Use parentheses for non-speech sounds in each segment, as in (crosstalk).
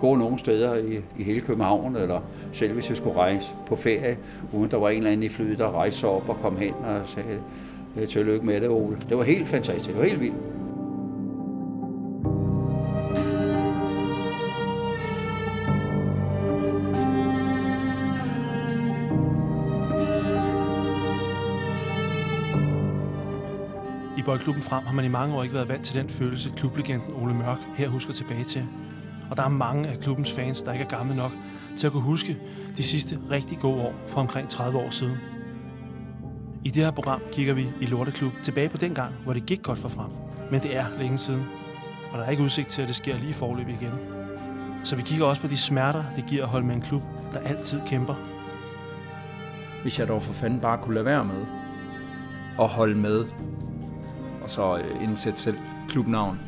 gå nogen steder i, i hele København, eller selv hvis jeg skulle rejse på ferie, uden der var en eller anden i flyet, der rejste sig op og kom hen og sagde, øh, tillykke med det, Ole. Det var helt fantastisk. Det var helt vildt. I Boldklubben Frem har man i mange år ikke været vant til den følelse, klublegenden Ole Mørk her husker tilbage til. Og der er mange af klubbens fans, der ikke er gamle nok til at kunne huske de sidste rigtig gode år fra omkring 30 år siden. I det her program kigger vi i Lorteklub tilbage på den gang, hvor det gik godt for frem. Men det er længe siden, og der er ikke udsigt til, at det sker lige forløb igen. Så vi kigger også på de smerter, det giver at holde med en klub, der altid kæmper. Hvis jeg dog for fanden bare kunne lade være med at holde med, og så øh, indsætte selv klubnavn.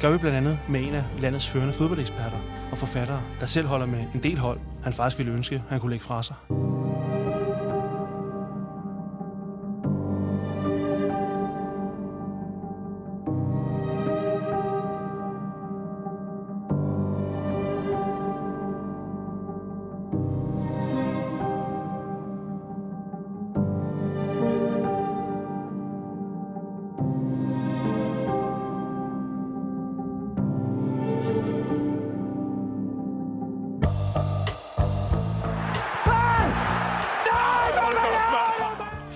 Det gør vi blandt andet med en af landets førende fodboldeksperter og forfattere, der selv holder med en del hold, han faktisk ville ønske, han kunne lægge fra sig.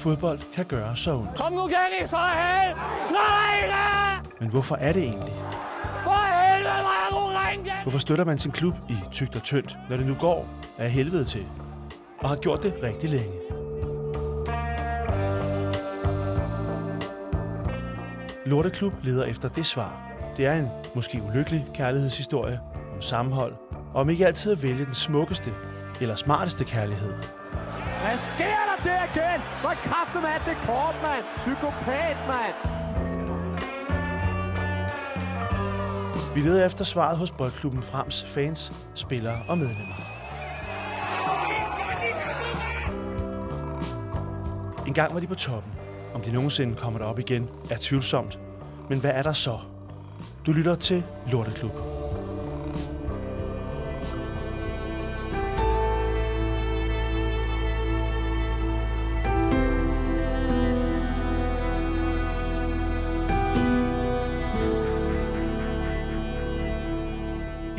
Fodbold kan gøre så ondt. Kom nu, Kenny, så held! Nej, nej! Men hvorfor er det egentlig? For helvede, hvor er du! Hvorfor støtter man sin klub i tygt og tyndt, når det nu går af helvede til? Og har gjort det rigtig længe. Lorteklub leder efter det svar. Det er en måske ulykkelig kærlighedshistorie om sammenhold, og om ikke altid at vælge den smukkeste eller smarteste kærlighed. Hvad sker der der, igen? Hvor kraften mand, det kort, mand! Psykopat, mand! Vi leder efter svaret hos Boldklubben Frems fans, spillere og medlemmer. En gang var de på toppen. Om de nogensinde kommer derop igen, er tvivlsomt. Men hvad er der så? Du lytter til Lorteklub.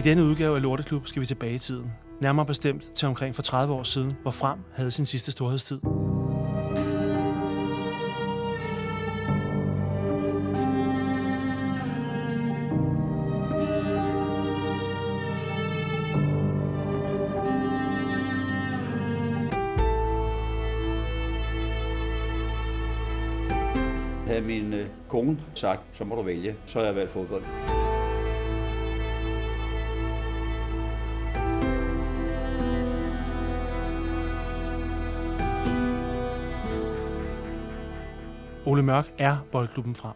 Denne udgave af Lorteklub skal vi tilbage i tiden. Nærmere bestemt til omkring for 30 år siden, hvor Frem havde sin sidste storhedstid. Havde min øh, kone sagt, så må du vælge, så har jeg valgt fodbold. Ole Mørk er boldklubben frem.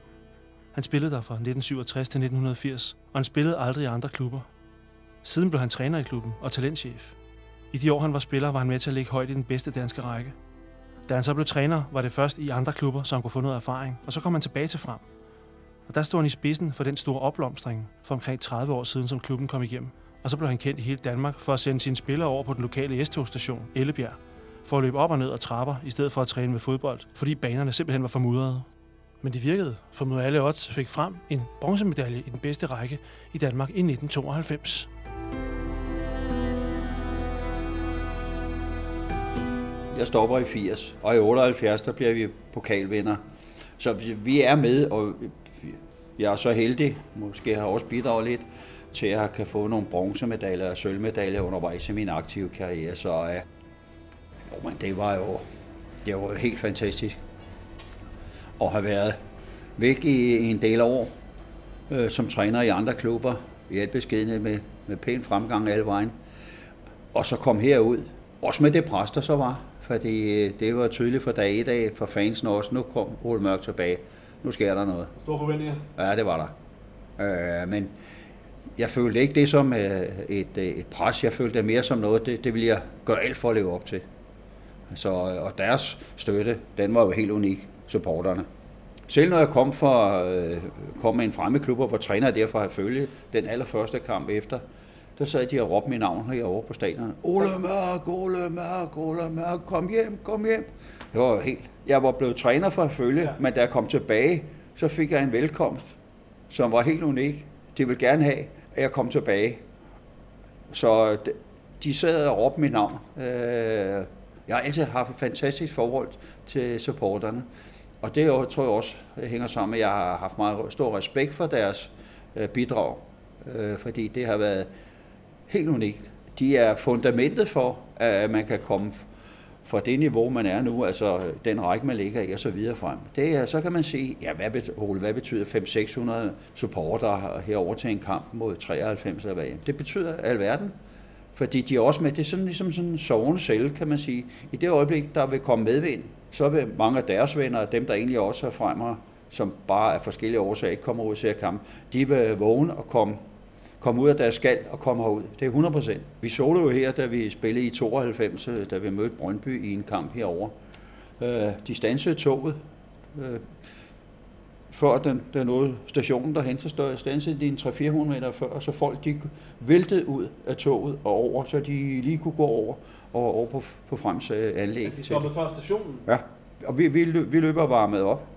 Han spillede der fra 1967 til 1980, og han spillede aldrig i andre klubber. Siden blev han træner i klubben og talentchef. I de år, han var spiller, var han med til at ligge højt i den bedste danske række. Da han så blev træner, var det først i andre klubber, så han kunne få noget erfaring, og så kom han tilbage til frem. Og der stod han i spidsen for den store opblomstring for omkring 30 år siden, som klubben kom igennem. Og så blev han kendt i hele Danmark for at sende sine spillere over på den lokale S-togstation, Ellebjerg, for at løbe op og ned ad trapper, i stedet for at træne med fodbold, fordi banerne simpelthen var for mudrede. Men det virkede, for mod alle odds fik frem en bronzemedalje i den bedste række i Danmark i 1992. Jeg stopper i 80, og i 78, der bliver vi pokalvinder. Så vi- vi er med, og jeg er så heldig, måske har også bidraget lidt, til at jeg kan få nogle bronzemedaljer og sølvmedaljer undervejs i min aktive karriere. Så øh, men det var jo det var jo helt fantastisk at have været væk i, en del år øh, som træner i andre klubber, i alt beskedende med, med pæn fremgang alle vejen. Og så kom herud, også med det pres, der så var. Fordi øh, det var tydeligt for dag i dag, for fansen også, nu kom Ole Mørk tilbage. Nu sker der noget. Store forventninger. Ja, det var der. Øh, men jeg følte ikke det som øh, et, øh, et pres, jeg følte det mere som noget, det, det ville jeg gøre alt for at leve op til. Så, øh, og deres støtte, den var jo helt unik, supporterne. Selv når jeg kom, fra, øh, kom med en fremmedklub og var træner derfra at følge den allerførste kamp efter, der sad de og råbte mit navn herovre på stadion. Ole Mørk, Ole Mørk, Ole Mørk, kom hjem, kom hjem. Det var helt. Jeg var blevet træner for at følge, ja. men da jeg kom tilbage, så fik jeg en velkomst, som var helt unik. De ville gerne have, at jeg kom tilbage. Så de sad og råbte mit navn. Øh, jeg har altid haft et fantastisk forhold til supporterne. Og det tror jeg også øh, hænger sammen med, at jeg har haft meget stor respekt for deres øh, bidrag. Øh, fordi det har været helt unikt. De er fundamentet for, at man kan komme fra det niveau, man er nu, altså den række, man ligger i, og så videre frem. Det er, så kan man sige, ja, hvad, betyder, hvad betyder 500-600 supporter herover til en kamp mod 93 eller hvad? Det betyder alverden, fordi de er også med, det er sådan ligesom sådan en sovende celle, kan man sige. I det øjeblik, der vil komme medvind, så vil mange af deres venner, dem der egentlig også er fremme, som bare af forskellige årsager ikke kommer ud til at kampe, de vil vågne og komme komme ud af deres skal og komme herud. Det er 100 procent. Vi så det jo her, da vi spillede i 92, øh, da vi mødte Brøndby i en kamp herover. Øh, de stansede toget. Øh, Øh, før den, den nåede stationen derhen, så stansede de en 300-400 meter før, så folk de væltede ud af toget og over, så de lige kunne gå over og over på, på Frems anlæg. Altså de stoppede før stationen? Ja, og vi, vi, vi løber varmet op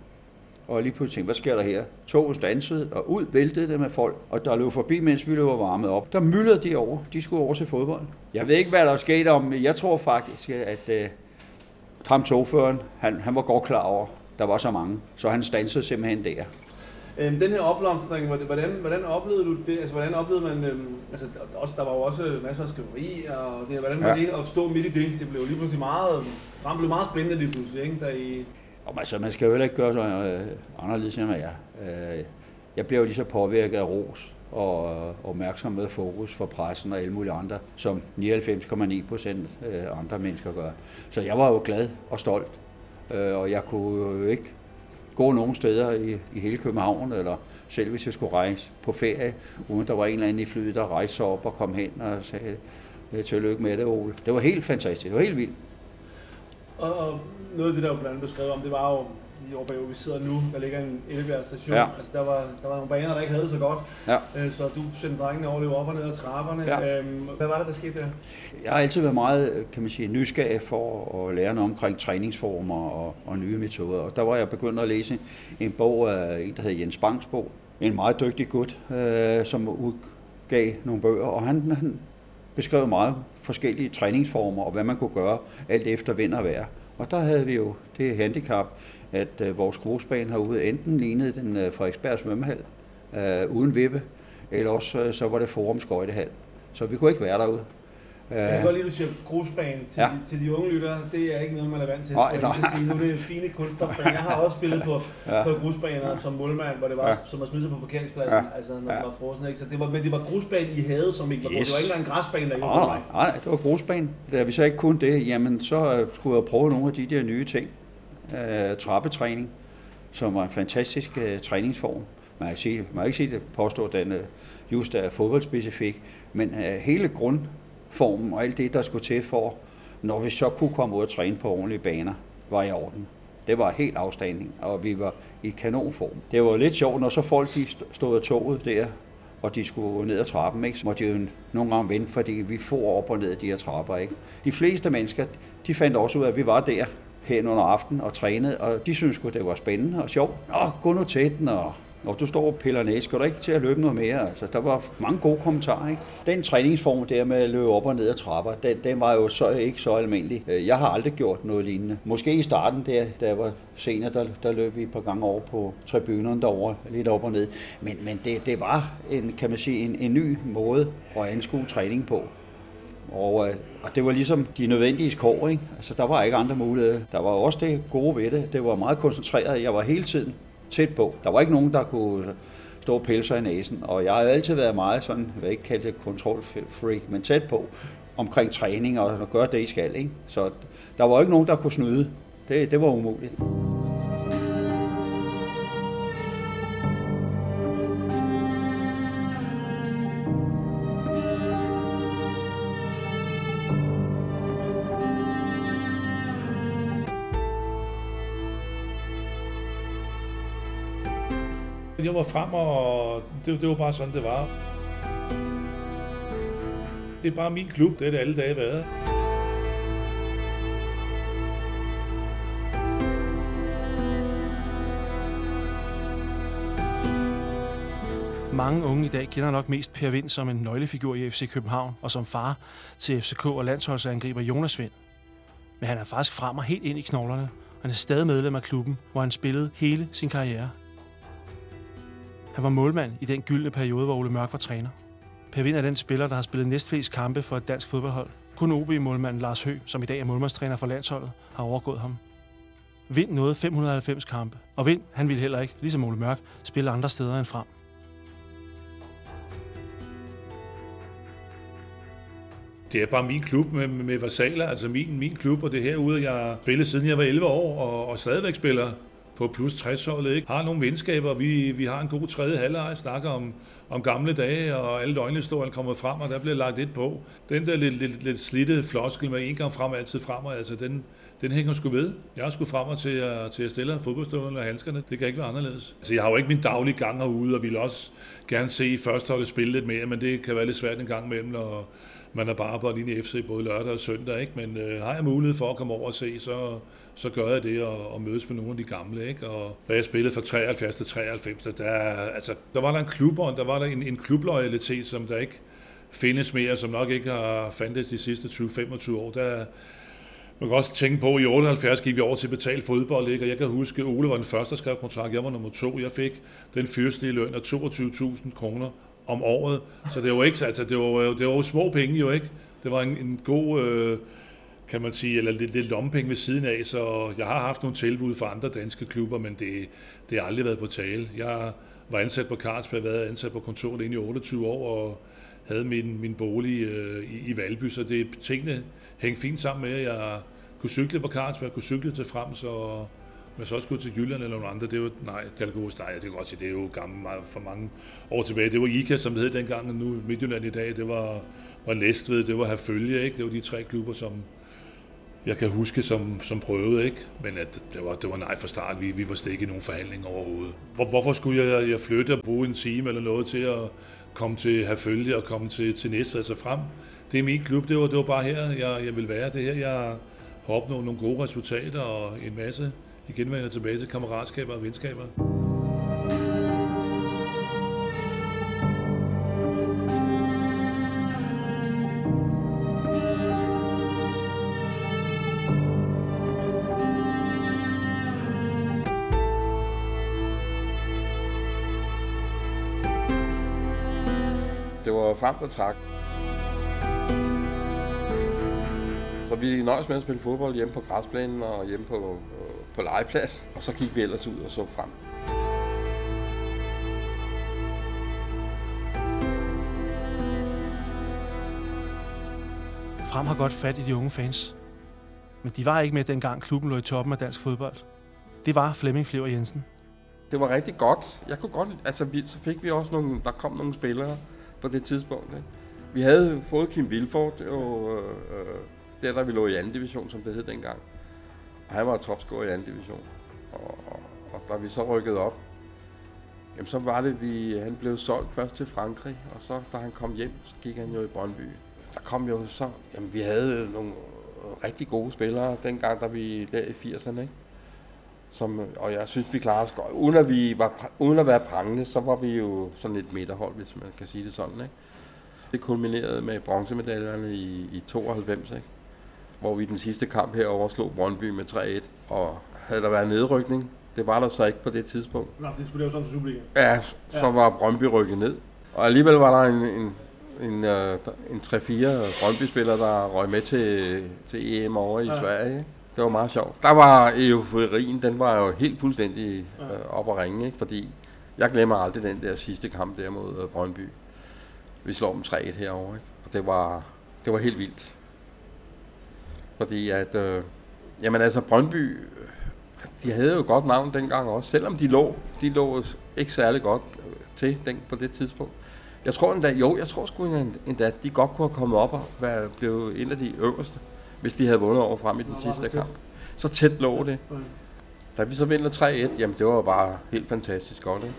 og lige pludselig tænkte, hvad sker der her? Toget stansede, og ud væltede det med folk, og der løb forbi, mens vi løb varmet op. Der myldrede de over. De skulle over til fodbold. Jeg ved ikke, hvad der skete om. Jeg tror faktisk, at uh, ham togføreren, han, han var godt klar over, der var så mange. Så han stansede simpelthen der. Øhm, den her opblomstring, hvordan, hvordan oplevede du det? Altså, hvordan oplevede man, øhm, altså, også, der var jo også masser af skriveri, og det, hvordan var ja. det at stå midt i det? Det blev lige pludselig meget, frem blev meget spændende lige pludselig, ikke? Der i, og altså, man skal jo heller ikke gøre så øh, anderledes, end jeg. Øh, jeg bliver jo lige så påvirket af ros og øh, opmærksomhed og fokus for pressen og alle mulige andre, som 99,9 procent øh, andre mennesker gør. Så jeg var jo glad og stolt, Øh, og jeg kunne jo ikke gå nogen steder i, i hele København, eller selv hvis jeg skulle rejse på ferie, uden der var en eller anden i flyet, der rejste sig op og kom hen og sagde, øh, tillykke med det, Ole. Det var helt fantastisk, det var helt vildt. Og, og noget af det, der jo blandt andet blev skrevet om, det var jo år hvor vi sidder nu, der ligger en Ellebjerg station. Ja. Altså, der, var, der var nogle baner, der ikke havde det så godt. Ja. Øh, så du sendte drengene over op og ned ad trapperne. Ja. Øhm, hvad var det, der skete der? Jeg har altid været meget kan man sige, nysgerrig for at lære noget omkring træningsformer og, og nye metoder. Og der var jeg begyndt at læse en bog af en, der hedder Jens Bangsbo. En meget dygtig gut, øh, som udgav nogle bøger. Og han, han beskrev meget forskellige træningsformer og hvad man kunne gøre alt efter vind og vejr. Og der havde vi jo det handicap, at øh, vores grusbane herude enten lignede den øh, Frederiksberg svømmehal øh, uden vippe, eller også øh, så var det Forum Skøjtehal. Så vi kunne ikke være derude. Jeg kan godt lide, at du siger grusbane til, ja. de, til de unge lyttere. Det er ikke noget, man er vant til. Nej, nej. Sige. Nu er det fine kunststofbaner. Jeg har også spillet på, ja. på grusbaner som målmand, hvor det var ja. som at smide sig på parkeringspladsen, ja. altså når ja. det var frosen. Ikke? Så det var, men det var grusbane, I havde, som ikke var yes. Det var ikke engang en græsbane, der nej, nej, nej, det var grusbane. Da vi så ikke kunne det, jamen så øh, skulle jeg prøve nogle af de der nye ting øh, trappetræning, som var en fantastisk øh, træningsform. Man kan, sige, man kan ikke sige, at påstå, at den øh, just er fodboldspecifik, men øh, hele grundformen og alt det, der skulle til for, når vi så kunne komme ud og træne på ordentlige baner, var i orden. Det var helt afstanding, og vi var i kanonform. Det var lidt sjovt, når så folk de stod af toget der, og de skulle ned ad trappen, ikke? så måtte de jo nogle gange vente, fordi vi får op og ned af de her trapper. Ikke? De fleste mennesker, de fandt også ud af, at vi var der hen under aften og trænede, og de synes godt det var spændende og sjovt. Nå, gå nu til den, og når du står og piller næse, skal du ikke til at løbe noget mere? Altså, der var mange gode kommentarer. Ikke? Den træningsform der med at løbe op og ned ad trapper, den, den var jo så ikke så almindelig. Øh, jeg har aldrig gjort noget lignende. Måske i starten, der, da jeg var senere, der, der løb vi et par gange over på tribunerne derovre, lidt op og ned. Men, men det, det var en, kan man sige, en, en ny måde at anskue træning på. Og, øh, og det var ligesom de nødvendige skår, ikke? Altså, der var ikke andre muligheder. Der var også det gode ved det. Det var meget koncentreret. Jeg var hele tiden tæt på. Der var ikke nogen, der kunne stå og pille sig i næsen, og jeg har altid været meget sådan, jeg ikke kalde det freak, men tæt på omkring træning og at gøre det, I skal. Ikke? Så der var ikke nogen, der kunne snyde. Det, det var umuligt. Jeg var frem, og det, det var bare sådan, det var. Det er bare min klub, det er det alle dage været. Mange unge i dag kender nok mest Per Vind som en nøglefigur i FC København og som far til FCK og landsholdsangriber Jonas Vind. Men han er faktisk frem og helt ind i knoglerne. Han er stadig medlem af klubben, hvor han spillede hele sin karriere. Han var målmand i den gyldne periode, hvor Ole Mørk var træner. Per Vind er den spiller, der har spillet næstflest kampe for et dansk fodboldhold. Kun OB-målmanden Lars Hø, som i dag er målmandstræner for landsholdet, har overgået ham. Vind nåede 590 kampe, og Vind han ville heller ikke, ligesom Ole Mørk, spille andre steder end frem. Det er bare min klub med, med Versaler, altså min, min klub, og det er herude, jeg har spillet siden jeg var 11 år, og, og stadigvæk spiller på plus 60 år, ikke? Har nogle venskaber, vi, vi har en god tredje halvleg, snakker om, om gamle dage, og alle døgnhistorien kommer frem, og der bliver lagt lidt på. Den der lidt, lidt, lidt slidte floskel med en gang frem, altid frem, altså den, den hænger sgu ved. Jeg har sgu frem og til at, til at stille fodboldstøvlerne og handskerne. Det kan ikke være anderledes. Altså, jeg har jo ikke min daglige gang herude, og vil også gerne se førsteholdet spille lidt mere, men det kan være lidt svært en gang imellem, når man er bare på en FC både lørdag og søndag. Ikke? Men øh, har jeg mulighed for at komme over og se, så, så gør jeg det og, og mødes med nogle af de gamle. Ikke? Og da jeg spillede fra 73 til 93, der, altså, der var der en klubånd, der var der en, en klubloyalitet, som der ikke findes mere, som nok ikke har fandtes de sidste 20-25 år. Der, man kan også tænke på, at i 78 gik vi over til at betale fodbold, ikke? og jeg kan huske, at Ole var den første, der skrev kontrakt, jeg var nummer to. Jeg fik den fyrstelige løn af 22.000 kroner om året, så det var ikke, altså det var, det var jo små penge jo ikke. Det var en, en god, øh, kan man sige, eller lidt, lidt lompenge ved siden af, så jeg har haft nogle tilbud fra andre danske klubber, men det, det har aldrig været på tale. Jeg var ansat på Carlsberg, været ansat på kontoret ind i 28 år, og havde min, min bolig øh, i, i Valby, så det, tingene hængte fint sammen med, at jeg kunne cykle på Carlsberg, kunne cykle til frem, så men så også gå til Jylland eller nogen andre, det er jo, nej, Dalgos, nej, det kan godt sige, det er jo gammel, meget, for mange år tilbage. Det var IKA, som det hed dengang, og nu Midtjylland i dag, det var, var Næstved, det var Herfølge, ikke? Det var de tre klubber, som jeg kan huske, som, som prøvede, ikke? Men at det, var, det var nej fra start, vi, vi var slet ikke i nogen forhandling overhovedet. Hvor, hvorfor skulle jeg, jeg flytte og bruge en time eller noget til at komme til Herfølge og komme til, til Næstved, altså frem? Det er min klub, det var, det var bare her, jeg, jeg vil være. Det her, jeg har opnået nogle gode resultater og en masse igen vender tilbage til kammeratskaber og venskaber. Var frem, der trak. Så vi nøjes med at spille fodbold hjemme på græsplænen og hjemme på på legeplads, og så gik vi ellers ud og så frem. Frem har godt fat i de unge fans. Men de var ikke med dengang klubben lå i toppen af dansk fodbold. Det var Flemming Flever Jensen. Det var rigtig godt. Jeg kunne godt, altså vi, så fik vi også nogle, der kom nogle spillere på det tidspunkt. Ikke? Vi havde fået Kim Vilfort, og øh, øh, der der vi lå i anden division, som det hed dengang. Og han var topscorer i anden division. Og, og, og da vi så rykkede op, jamen så var det, vi, han blev solgt først til Frankrig, og så da han kom hjem, så gik han jo i Brøndby. Der kom jo så, jamen vi havde nogle rigtig gode spillere dengang, da vi der i 80'erne, ikke? Som, og jeg synes, vi klarede os godt. Uden at, vi var, uden at være prangende, så var vi jo sådan et midterhold, hvis man kan sige det sådan. Ikke? Det kulminerede med bronzemedaljerne i, i 92. Ikke? hvor vi den sidste kamp her overslog Brøndby med 3-1. Og havde der været nedrykning, det var der så ikke på det tidspunkt. Nå, det skulle lave sådan til Superliga. Ja, så var Brøndby rykket ned. Og alligevel var der en, en, en, uh, en 3-4 Brøndby-spillere, der røg med til, til EM over i ja. Sverige. Det var meget sjovt. Der var euforien, den var jo helt fuldstændig uh, op at ringe, ikke? fordi jeg glemmer aldrig den der sidste kamp der mod uh, Brøndby. Vi slår dem 3-1 herovre, ikke? og det var, det var helt vildt. Fordi at, øh, jamen altså Brøndby, de havde jo godt navn dengang også, selvom de lå, de lå ikke særlig godt øh, til den, på det tidspunkt. Jeg tror endda, jo, jeg tror sgu endda, at de godt kunne have kommet op og være blevet en af de øverste, hvis de havde vundet over frem i den sidste kamp. Så tæt lå det. Da vi så vinder 3-1, jamen det var bare helt fantastisk godt. Ikke?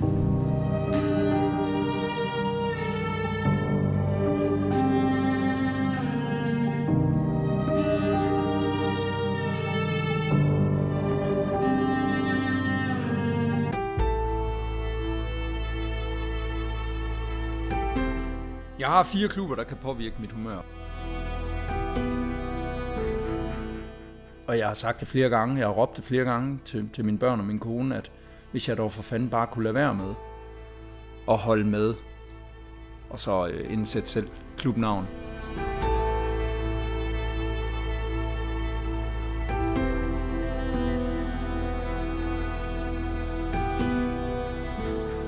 Jeg har fire klubber, der kan påvirke mit humør. Og jeg har sagt det flere gange, jeg har råbt det flere gange til, til mine børn og min kone, at hvis jeg dog for fanden bare kunne lade være med at holde med, og så øh, indsætte selv klubnavn.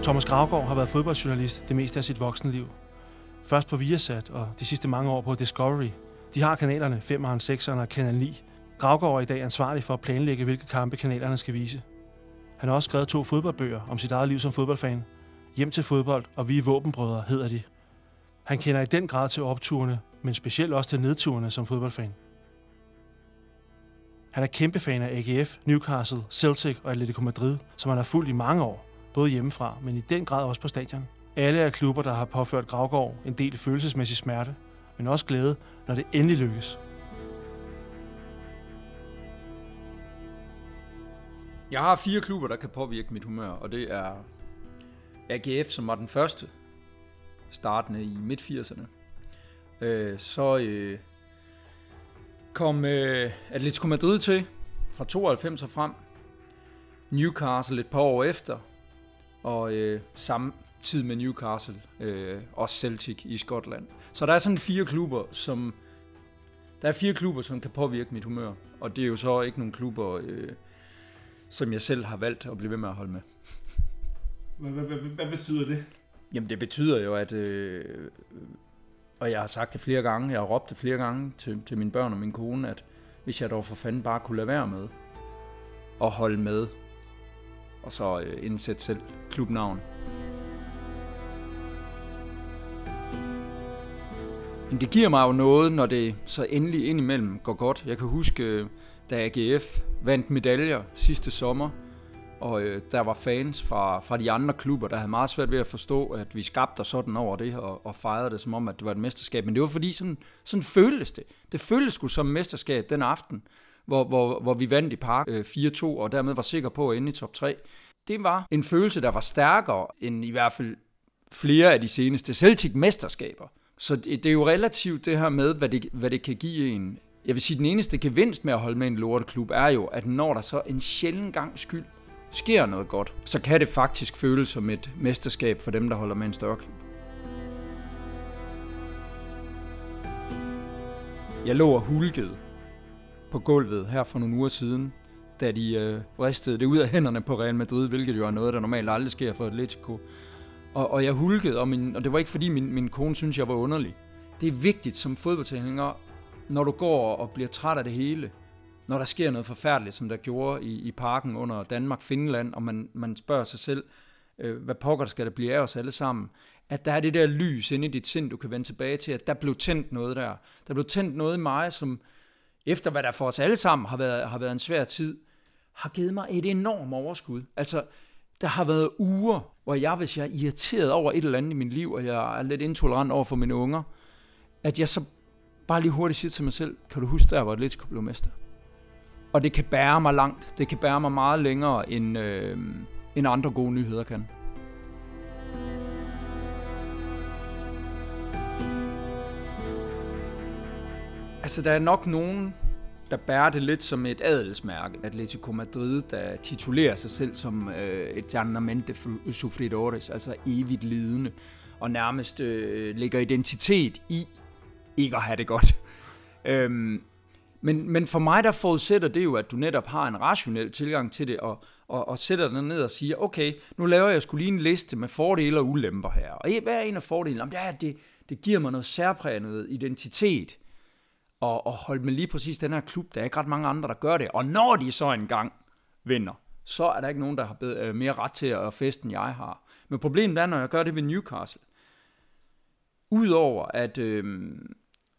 Thomas Gravgaard har været fodboldjournalist det meste af sit voksne liv. Først på Viasat og de sidste mange år på Discovery. De har kanalerne 5'eren, 6'eren og Kanal 9. Gravgaard er i dag ansvarlig for at planlægge, hvilke kampe kanalerne skal vise. Han har også skrevet to fodboldbøger om sit eget liv som fodboldfan. Hjem til fodbold og Vi er våbenbrødre hedder de. Han kender i den grad til opturene, men specielt også til nedturene som fodboldfan. Han er kæmpe fan af AGF, Newcastle, Celtic og Atletico Madrid, som han har fulgt i mange år, både hjemmefra, men i den grad også på stadion. Alle er klubber, der har påført Gravgaard en del følelsesmæssig smerte, men også glæde, når det endelig lykkes. Jeg har fire klubber, der kan påvirke mit humør, og det er AGF, som var den første, startende i midt-80'erne. Øh, så øh, kom øh, Atletico Madrid til fra 92 og frem. Newcastle et par år efter, og øh, tid med Newcastle, øh, og Celtic i Skotland. Så der er sådan fire klubber, som der er fire klubber, som kan påvirke mit humør, og det er jo så ikke nogle klubber, øh, som jeg selv har valgt at blive ved med at holde med. Hvad, betyder det? Jamen det betyder jo, at... Øh, og jeg har sagt det flere gange, jeg har råbt det flere gange til, til mine børn og min kone, at hvis jeg dog for fanden bare kunne lade være med og holde med, og så øh, indsætte selv klubnavn. Men det giver mig jo noget, når det så endelig indimellem går godt. Jeg kan huske, øh, da AGF vandt medaljer sidste sommer, og øh, der var fans fra, fra de andre klubber, der havde meget svært ved at forstå, at vi skabte os sådan over det, og, og fejrede det som om, at det var et mesterskab. Men det var fordi, sådan, sådan føltes det. Det føltes sgu som mesterskab den aften, hvor, hvor, hvor vi vandt i park øh, 4-2, og dermed var sikker på at ende i top 3. Det var en følelse, der var stærkere end i hvert fald flere af de seneste Celtic-mesterskaber. Så det, det er jo relativt det her med, hvad det, hvad det kan give en. Jeg vil sige, at den eneste gevinst med at holde med en lorteklub er jo, at når der så en sjælden gang skyld sker noget godt, så kan det faktisk føles som et mesterskab for dem, der holder med en større klub. Jeg lå og hulkede på gulvet her for nogle uger siden, da de øh, vristede det ud af hænderne på Real Madrid, hvilket jo er noget, der normalt aldrig sker for Atletico. Og, og jeg hulkede, og, min, og det var ikke fordi min, min kone synes jeg var underlig. Det er vigtigt som fodboldtilhænger, når du går og bliver træt af det hele, når der sker noget forfærdeligt, som der gjorde i, i parken under Danmark-Finland, og man, man spørger sig selv, øh, hvad pokker skal der blive af os alle sammen, at der er det der lys inde i dit sind, du kan vende tilbage til, at der blev tændt noget der. Der blev tændt noget i mig, som efter hvad der for os alle sammen har været, har været en svær tid, har givet mig et enormt overskud. Altså, der har været uger, hvor jeg, hvis jeg er irriteret over et eller andet i mit liv, og jeg er lidt intolerant over for mine unger, at jeg så bare lige hurtigt siger til mig selv, kan du huske der, var Atletico blev mester? Og det kan bære mig langt. Det kan bære mig meget længere, end, øh, end andre gode nyheder kan. Altså, der er nok nogen, der bærer det lidt som et adelsmærke. Atletico Madrid, der titulerer sig selv som øh, eternamente sufridores, altså evigt lidende, og nærmest øh, lægger identitet i ikke at have det godt. (laughs) øhm, men, men for mig, der forudsætter det jo, at du netop har en rationel tilgang til det, og, og, og sætter dig ned og siger, okay, nu laver jeg skulle lige en liste med fordele og ulemper her. Og hvad er en af fordelene? Jamen, det, er, det, det giver mig noget særpræget identitet og, og holde med lige præcis den her klub. Der er ikke ret mange andre, der gør det. Og når de så engang vinder, så er der ikke nogen, der har bedre, øh, mere ret til at feste, end jeg har. Men problemet er, når jeg gør det ved Newcastle. Udover at, øh,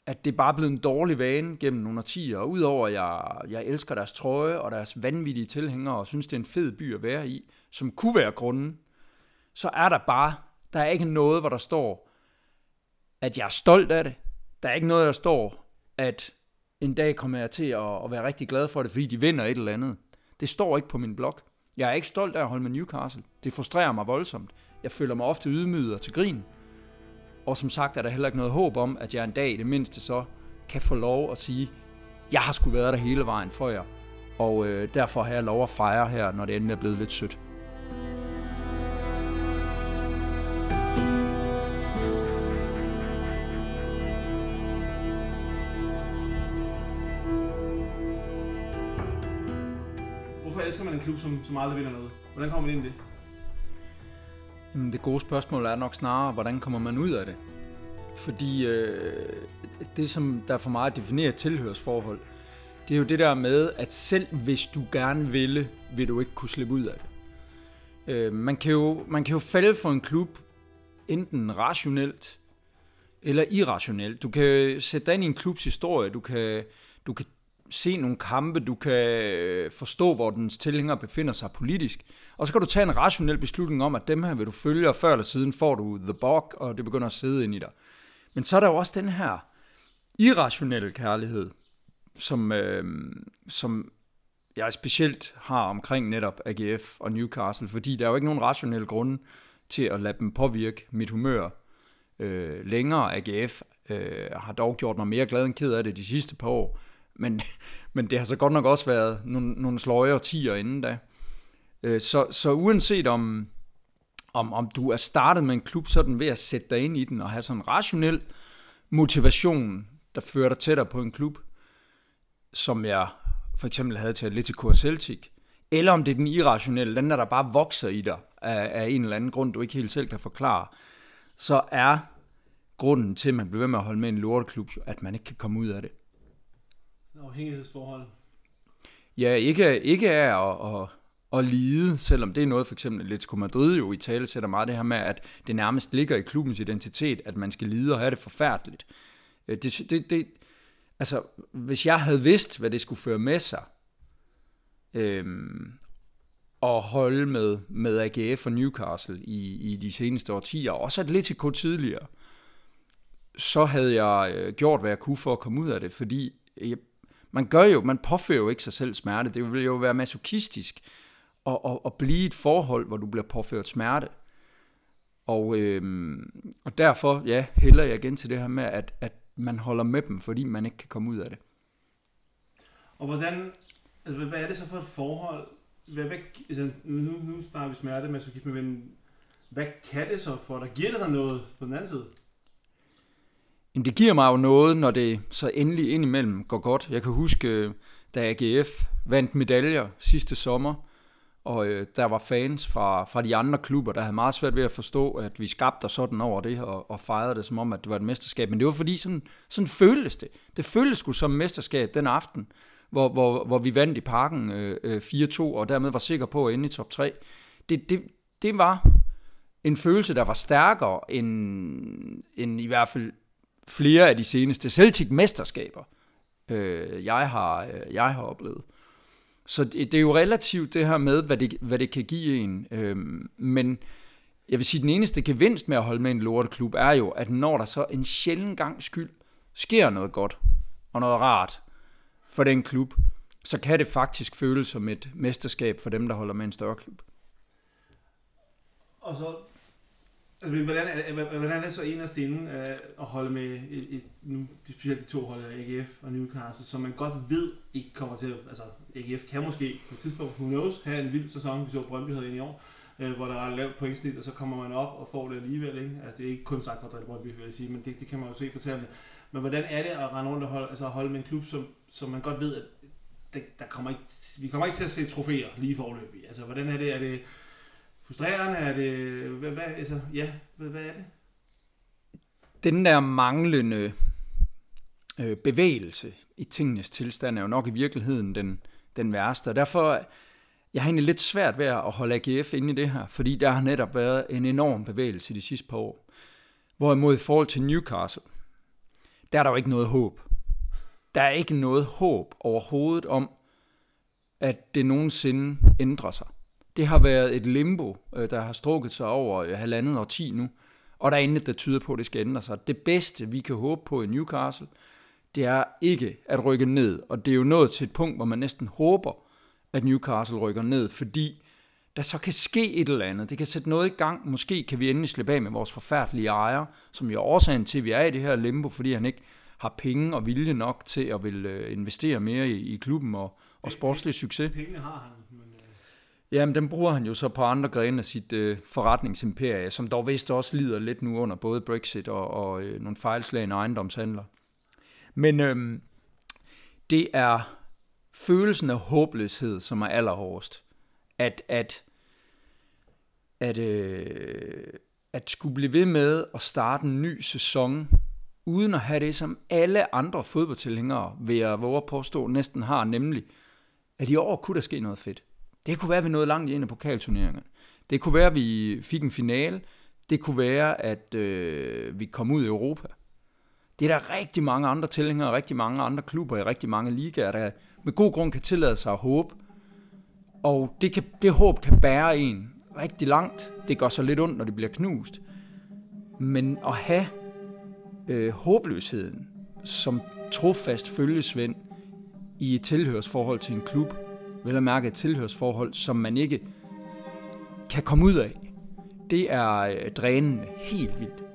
at det bare er blevet en dårlig vane gennem nogle årtier, og udover at jeg, jeg elsker deres trøje og deres vanvittige tilhængere, og synes, det er en fed by at være i, som kunne være grunden, så er der bare, der er ikke noget, hvor der står, at jeg er stolt af det. Der er ikke noget, der står, at en dag kommer jeg til at, at være rigtig glad for det, fordi de vinder et eller andet. Det står ikke på min blog. Jeg er ikke stolt af at holde med Newcastle. Det frustrerer mig voldsomt. Jeg føler mig ofte ydmyget og til grin og som sagt er der heller ikke noget håb om, at jeg en dag i det mindste så kan få lov at sige, jeg har sgu været der hele vejen for jer. Og øh, derfor har jeg lov at fejre her, når det endelig er blevet lidt sødt. Hvorfor elsker man en klub, som, som aldrig vinder noget? Hvordan kommer man ind i det? Mm, det gode spørgsmål er nok snarere, hvordan kommer man ud af det? Fordi øh, det, som der for mig definerer tilhørsforhold, det er jo det der med, at selv hvis du gerne ville, vil du ikke kunne slippe ud af det. Øh, man, kan jo, man kan jo falde for en klub, enten rationelt eller irrationelt. Du kan sætte dig ind i en klubs historie, du kan, du kan se nogle kampe, du kan øh, forstå, hvor dens tilhængere befinder sig politisk, og så kan du tage en rationel beslutning om, at dem her vil du følge, og før eller siden får du the bog, og det begynder at sidde ind i dig. Men så er der jo også den her irrationelle kærlighed, som, øh, som jeg specielt har omkring netop AGF og Newcastle, fordi der er jo ikke nogen rationelle grunde til at lade dem påvirke mit humør øh, længere. AGF øh, har dog gjort mig mere glad end ked af det de sidste par år, men, (laughs) men det har så godt nok også været nogle, nogle sløje og tiger inden da. Øh, så, så uanset om, om, om du er startet med en klub sådan ved at sætte dig ind i den og have sådan en rationel motivation, der fører dig tættere på en klub, som jeg for eksempel havde til Atletico og Celtic, eller om det er den irrationelle, den der, der bare vokser i dig af, af en eller anden grund, du ikke helt selv kan forklare, så er grunden til, at man bliver ved med at holde med en lorteklub, at man ikke kan komme ud af det. Afhængighedsforhold. Ja, ikke, ikke af at, at, at lide, selvom det er noget, for eksempel Atletico Madrid jo i tale sætter meget det her med, at det nærmest ligger i klubbens identitet, at man skal lide og have det forfærdeligt. Øh, det, det, det, altså, hvis jeg havde vidst, hvad det skulle føre med sig, øhm, at holde med, med AGF og Newcastle i, i de seneste årtier, og også Atletico tidligere, så havde jeg øh, gjort, hvad jeg kunne for at komme ud af det, fordi jeg, man gør jo, man påfører jo ikke sig selv smerte. Det vil jo være masochistisk at, at, at blive et forhold, hvor du bliver påført smerte. Og, øhm, og derfor, ja, hælder jeg igen til det her med, at, at man holder med dem, fordi man ikke kan komme ud af det. Og hvordan, altså, hvad er det så for et forhold? Hvad, hvad, altså, nu, nu snakker vi smerte men så men hvad kan det så for dig? Giver det dig noget på den anden side? Jamen, det giver mig jo noget, når det så endelig indimellem går godt. Jeg kan huske, øh, da AGF vandt medaljer sidste sommer, og øh, der var fans fra, fra de andre klubber, der havde meget svært ved at forstå, at vi skabte sådan over det, og, og fejrede det som om, at det var et mesterskab. Men det var fordi, sådan, sådan føltes det. Det føltes sgu som mesterskab den aften, hvor, hvor, hvor vi vandt i parken øh, øh 4-2, og dermed var sikker på at ende i top 3. Det, det, det var en følelse, der var stærkere end, end i hvert fald flere af de seneste Celtic-mesterskaber, øh, jeg, har, øh, jeg har oplevet. Så det, det er jo relativt det her med, hvad det, hvad det kan give en. Øh, men jeg vil sige, den eneste gevinst med at holde med en lorteklub er jo, at når der så en sjælden gang skyld sker noget godt og noget rart for den klub, så kan det faktisk føles som et mesterskab for dem, der holder med en større klub. Og så Altså, hvordan, er, hvordan er det så en af stenen øh, at holde med et, et, nu, specielt de to hold, øh, AGF og Newcastle, som man godt ved ikke kommer til, altså AGF kan måske på et tidspunkt, who knows, have en vild sæson, vi så Brøndby havde ind i år, øh, hvor der er lavt pointsnit, og så kommer man op og får det alligevel, ikke? Altså det er ikke kun sagt for at Brøndby, vil jeg sige, men det, det kan man jo se på tallene. Men hvordan er det at rende rundt og holde, altså at holde med en klub, som, som man godt ved, at det, der kommer ikke, vi kommer ikke til at se trofæer lige forløbig. Altså hvordan er det, er det, frustrerende? Er det, hvad, hvad, altså, ja, hvad, hvad er det? Den der manglende øh, bevægelse i tingenes tilstand er jo nok i virkeligheden den, den værste. Og derfor jeg har egentlig lidt svært ved at holde AGF inde i det her, fordi der har netop været en enorm bevægelse de sidste par år. Hvorimod i forhold til Newcastle, der er der jo ikke noget håb. Der er ikke noget håb overhovedet om, at det nogensinde ændrer sig. Det har været et limbo, øh, der har strukket sig over øh, halvandet og ti nu, og der er intet, der tyder på, at det skal ændre sig. Det bedste, vi kan håbe på i Newcastle, det er ikke at rykke ned, og det er jo nået til et punkt, hvor man næsten håber, at Newcastle rykker ned, fordi der så kan ske et eller andet. Det kan sætte noget i gang. Måske kan vi endelig slippe af med vores forfærdelige ejer, som jo er årsagen til, at vi er i det her limbo, fordi han ikke har penge og vilje nok til at vil øh, investere mere i, i klubben og, og sportslig succes. Pengene har han. Jamen, den bruger han jo så på andre grene af sit øh, forretningsimperie, som dog vist også lider lidt nu under både Brexit og, og øh, nogle fejlslagende ejendomshandler. Men øh, det er følelsen af håbløshed, som er allerhårdest. At, at, at, øh, at skulle blive ved med at starte en ny sæson, uden at have det, som alle andre fodboldtilhængere, vil jeg våge at påstå, næsten har, nemlig, at i år kunne der ske noget fedt. Det kunne være, at vi nåede langt i en af pokalturneringerne. Det kunne være, at vi fik en finale. Det kunne være, at øh, vi kom ud i Europa. Det er der rigtig mange andre tilhængere, rigtig mange andre klubber i rigtig mange ligaer, der med god grund kan tillade sig at håbe. Og det, kan, det håb kan bære en rigtig langt. Det går så lidt ondt, når det bliver knust. Men at have øh, håbløsheden som trofast følgesvend i et tilhørsforhold til en klub, vel at mærke et tilhørsforhold, som man ikke kan komme ud af, det er øh, drænende helt vildt.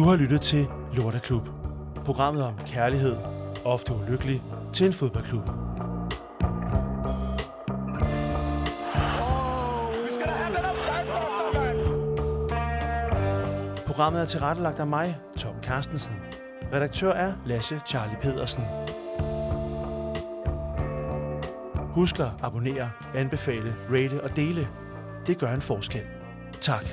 Du har lyttet til Lorteklub. Programmet om kærlighed, ofte ulykkelig, til en fodboldklub. Programmet er tilrettelagt af mig, Tom Carstensen. Redaktør er Lasse Charlie Pedersen. Husk at abonnere, anbefale, rate og dele. Det gør en forskel. Tak.